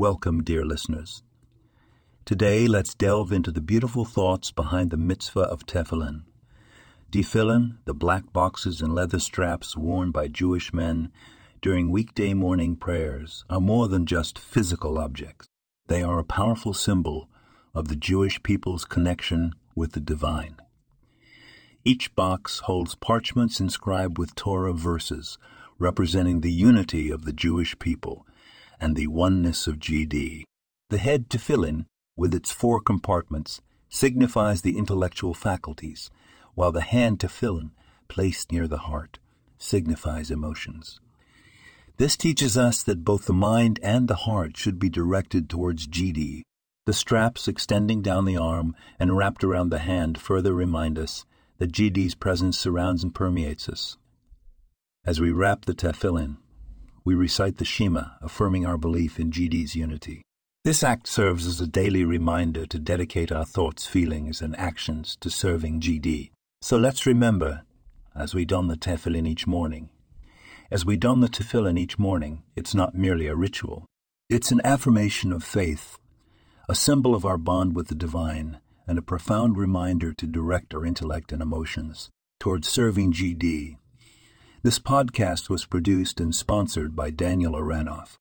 Welcome, dear listeners. Today, let's delve into the beautiful thoughts behind the mitzvah of tefillin. Tefillin, the black boxes and leather straps worn by Jewish men during weekday morning prayers, are more than just physical objects. They are a powerful symbol of the Jewish people's connection with the divine. Each box holds parchments inscribed with Torah verses representing the unity of the Jewish people and the oneness of GD. The head tefillin, with its four compartments, signifies the intellectual faculties, while the hand tefillin, placed near the heart, signifies emotions. This teaches us that both the mind and the heart should be directed towards GD. The straps extending down the arm and wrapped around the hand further remind us that GD's presence surrounds and permeates us. As we wrap the tefillin, we recite the Shema, affirming our belief in GD's unity. This act serves as a daily reminder to dedicate our thoughts, feelings, and actions to serving GD. So let's remember, as we don the tefillin each morning, as we don the tefillin each morning, it's not merely a ritual. It's an affirmation of faith, a symbol of our bond with the divine, and a profound reminder to direct our intellect and emotions towards serving GD this podcast was produced and sponsored by Daniel Aranoff.